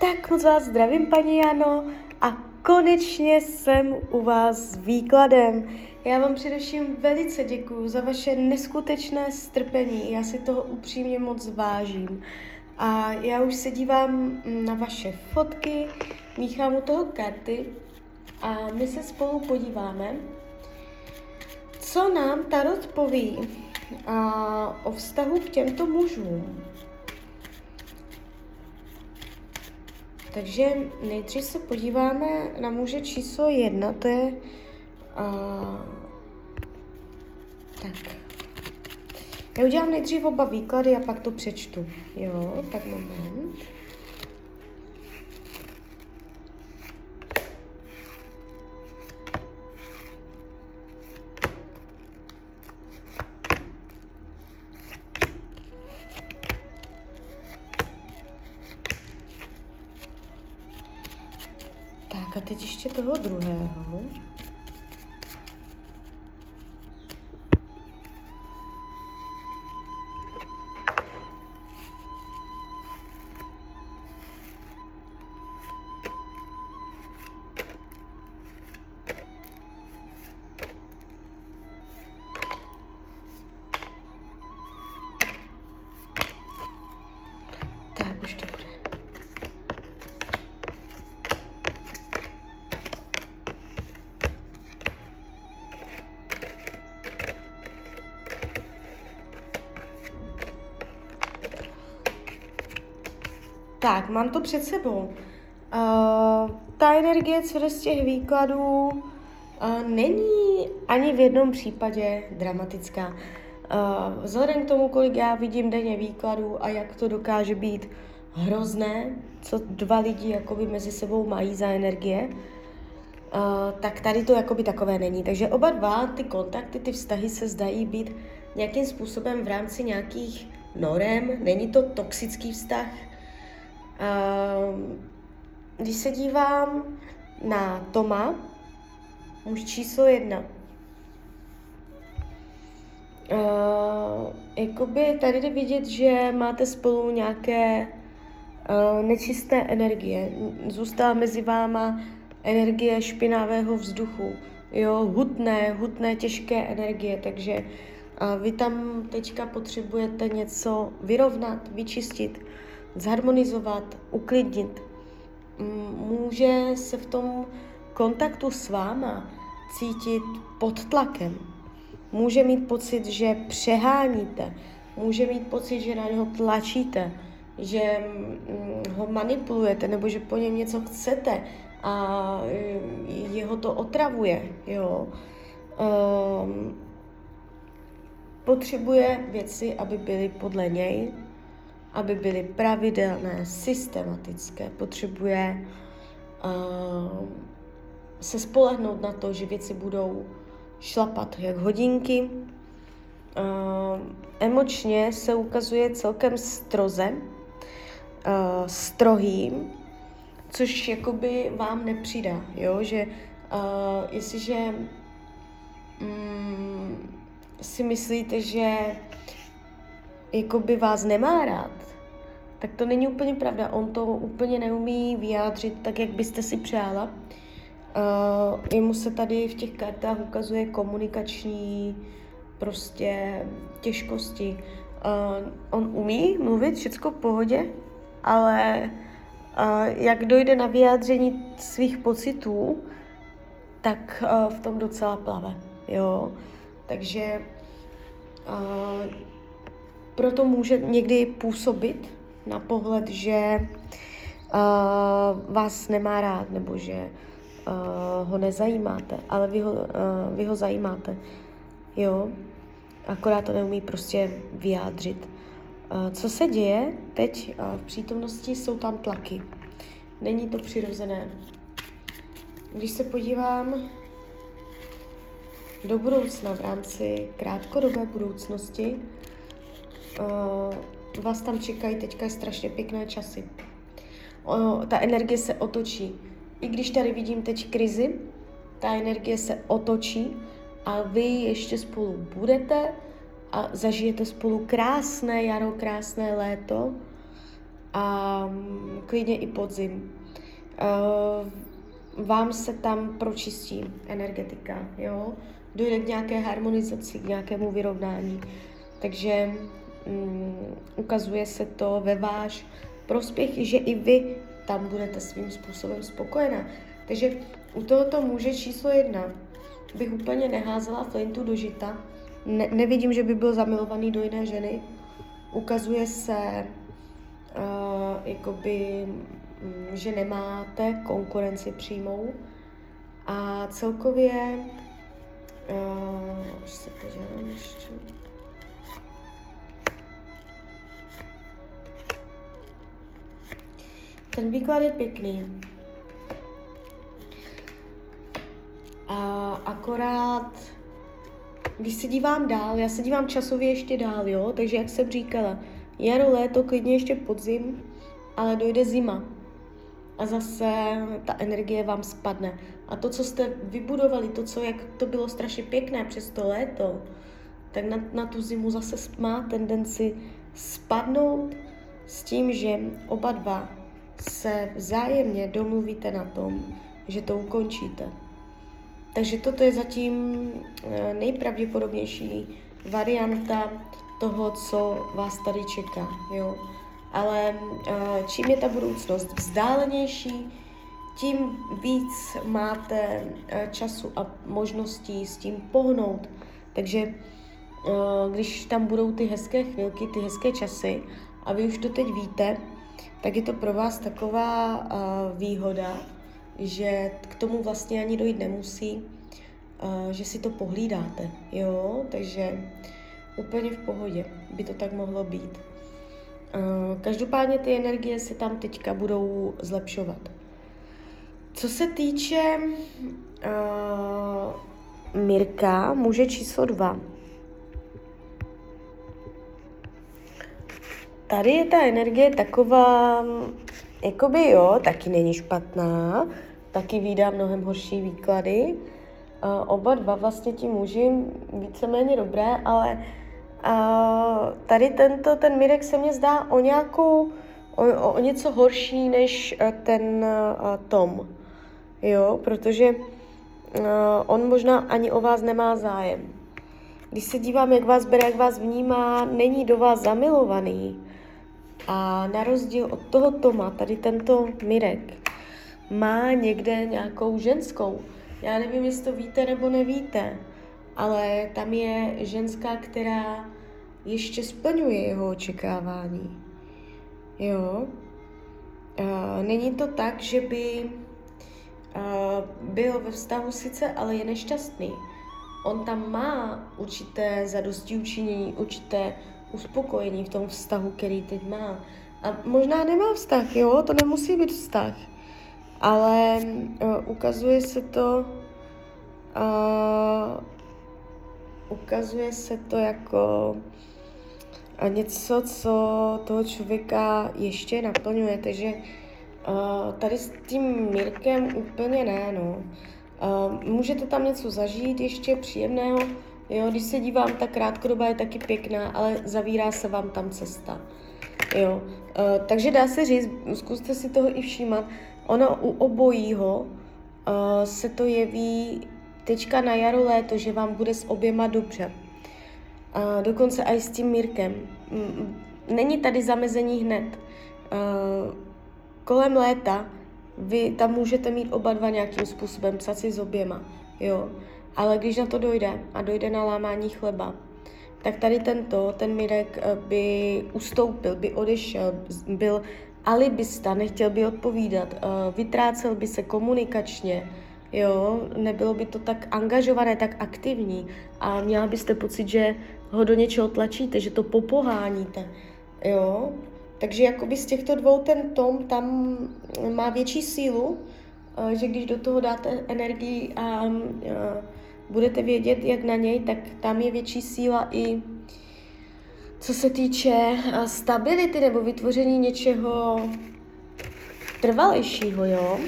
Tak moc vás zdravím, paní Jano, a konečně jsem u vás s výkladem. Já vám především velice děkuji za vaše neskutečné strpení, já si toho upřímně moc vážím. A já už se dívám na vaše fotky, míchám u toho karty a my se spolu podíváme, co nám Tarot poví a, o vztahu k těmto mužům. Takže nejdřív se podíváme na muže číslo jedna, to je... Uh, tak. Já udělám nejdřív oba výklady a pak to přečtu. Jo, tak moment. Tak a teď ještě toho druhého. Tak, mám to před sebou. Uh, ta energie z těch výkladů uh, není ani v jednom případě dramatická. Uh, vzhledem k tomu, kolik já vidím denně výkladů a jak to dokáže být hrozné, co dva lidi jakoby mezi sebou mají za energie, uh, tak tady to jakoby takové není. Takže oba dva ty kontakty, ty vztahy se zdají být nějakým způsobem v rámci nějakých norem. Není to toxický vztah, když se dívám na Toma, muž číslo jedna, uh, jakoby tady jde vidět, že máte spolu nějaké uh, nečisté energie. Zůstává mezi váma energie špinavého vzduchu, jo, hutné, hutné, těžké energie, takže uh, vy tam teďka potřebujete něco vyrovnat, vyčistit, zharmonizovat, uklidnit. Může se v tom kontaktu s váma cítit pod tlakem. Může mít pocit, že přeháníte. Může mít pocit, že na něho tlačíte, že ho manipulujete nebo že po něm něco chcete a jeho to otravuje. Jo. Um, potřebuje věci, aby byly podle něj aby byly pravidelné, systematické, potřebuje uh, se spolehnout na to, že věci budou šlapat jak hodinky. Uh, emočně se ukazuje celkem stroze, uh, strohým, což jakoby vám nepřidá, jo? že uh, jestliže um, si myslíte, že jakoby vás nemá rád, tak to není úplně pravda. On to úplně neumí vyjádřit tak, jak byste si přála. Uh, jemu se tady v těch kartách ukazuje komunikační prostě těžkosti. Uh, on umí mluvit všecko v pohodě, ale uh, jak dojde na vyjádření svých pocitů, tak uh, v tom docela plave. Jo? Takže uh, proto může někdy působit na pohled, že uh, vás nemá rád nebo že uh, ho nezajímáte, ale vy ho, uh, vy ho zajímáte. Jo, akorát to neumí prostě vyjádřit. Uh, co se děje teď uh, v přítomnosti, jsou tam tlaky. Není to přirozené. Když se podívám do budoucna v rámci krátkodobé budoucnosti, uh, vás tam čekají teďka strašně pěkné časy. O, ta energie se otočí. I když tady vidím teď krizi, ta energie se otočí a vy ještě spolu budete a zažijete spolu krásné jaro, krásné léto a um, klidně i podzim. Uh, vám se tam pročistí energetika, jo? Dojde k nějaké harmonizaci, k nějakému vyrovnání. Takže um, ukazuje se to ve váš prospěch, že i vy tam budete svým způsobem spokojená. Takže u tohoto muže číslo jedna bych úplně neházela flintu do žita. Ne, nevidím, že by byl zamilovaný do jiné ženy. Ukazuje se, uh, jakoby, um, že nemáte konkurenci přímou. A celkově, uh, se podívám ještě. Ten výklad je pěkný. A akorát, když se dívám dál, já se dívám časově ještě dál, jo, takže jak jsem říkala, jaro, léto, klidně ještě podzim, ale dojde zima. A zase ta energie vám spadne. A to, co jste vybudovali, to, co, jak to bylo strašně pěkné přes to léto, tak na, na tu zimu zase má tendenci spadnout s tím, že oba dva se vzájemně domluvíte na tom, že to ukončíte. Takže toto je zatím eh, nejpravděpodobnější varianta toho, co vás tady čeká. Jo? Ale eh, čím je ta budoucnost vzdálenější, tím víc máte eh, času a možností s tím pohnout. Takže když tam budou ty hezké chvilky, ty hezké časy a vy už to teď víte, tak je to pro vás taková výhoda, že k tomu vlastně ani dojít nemusí, uh, že si to pohlídáte, jo, takže úplně v pohodě by to tak mohlo být. Uh, každopádně ty energie se tam teďka budou zlepšovat. Co se týče uh, Mirka, muže číslo dva. Tady je ta energie taková, jakoby jo, taky není špatná, taky výdá mnohem horší výklady. Uh, oba dva vlastně ti muži víceméně dobré, ale uh, tady tento, ten Mirek se mně zdá o nějakou, o, o něco horší než uh, ten uh, Tom. Jo, protože uh, on možná ani o vás nemá zájem. Když se dívám, jak vás bere, jak vás vnímá, není do vás zamilovaný. A na rozdíl od toho Toma, tady tento Mirek, má někde nějakou ženskou. Já nevím, jestli to víte nebo nevíte, ale tam je ženská, která ještě splňuje jeho očekávání. Jo? Uh, není to tak, že by byl ve vztahu sice, ale je nešťastný. On tam má určité zadosti učinění, určité uspokojení v tom vztahu, který teď má. A možná nemá vztah, jo, to nemusí být vztah ale uh, ukazuje se to uh, ukazuje se to jako uh, něco, co toho člověka ještě naplňuje, takže uh, tady s tím Mirkem úplně ne, no. Uh, můžete tam něco zažít ještě příjemného, jo, když se dívám, ta krátkodoba je taky pěkná, ale zavírá se vám tam cesta. Jo. Uh, takže dá se říct, zkuste si toho i všímat, ono u obojího uh, se to jeví teďka na jaro léto, že vám bude s oběma dobře. Uh, dokonce i s tím Mirkem. Není tady zamezení hned. Uh, kolem léta vy tam můžete mít oba dva nějakým způsobem, psat si s oběma, jo. Ale když na to dojde a dojde na lámání chleba, tak tady tento, ten Mirek by ustoupil, by odešel, byl alibista, nechtěl by odpovídat, uh, vytrácel by se komunikačně, jo, nebylo by to tak angažované, tak aktivní a měla byste pocit, že ho do něčeho tlačíte, že to popoháníte, jo. Takže jakoby z těchto dvou ten Tom tam má větší sílu, uh, že když do toho dáte energii a uh, budete vědět, jak na něj, tak tam je větší síla i co se týče eh, stability nebo vytvoření něčeho trvalejšího, jo?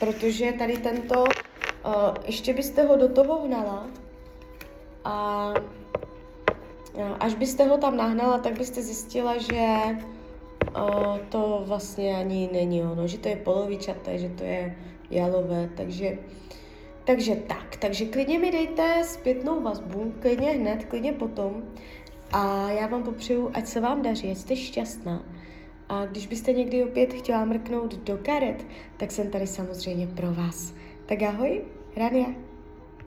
Protože tady tento, ještě byste ho do toho hnala a až byste ho tam nahnala, tak byste zjistila, že to vlastně ani není ono, že to je polovičaté, že to je jalové, takže, takže tak, takže klidně mi dejte zpětnou vazbu, klidně hned, klidně potom a já vám popřeju, ať se vám daří, ať jste šťastná. A když byste někdy opět chtěla mrknout do karet, tak jsem tady samozřejmě pro vás. Tak ahoj, Rania.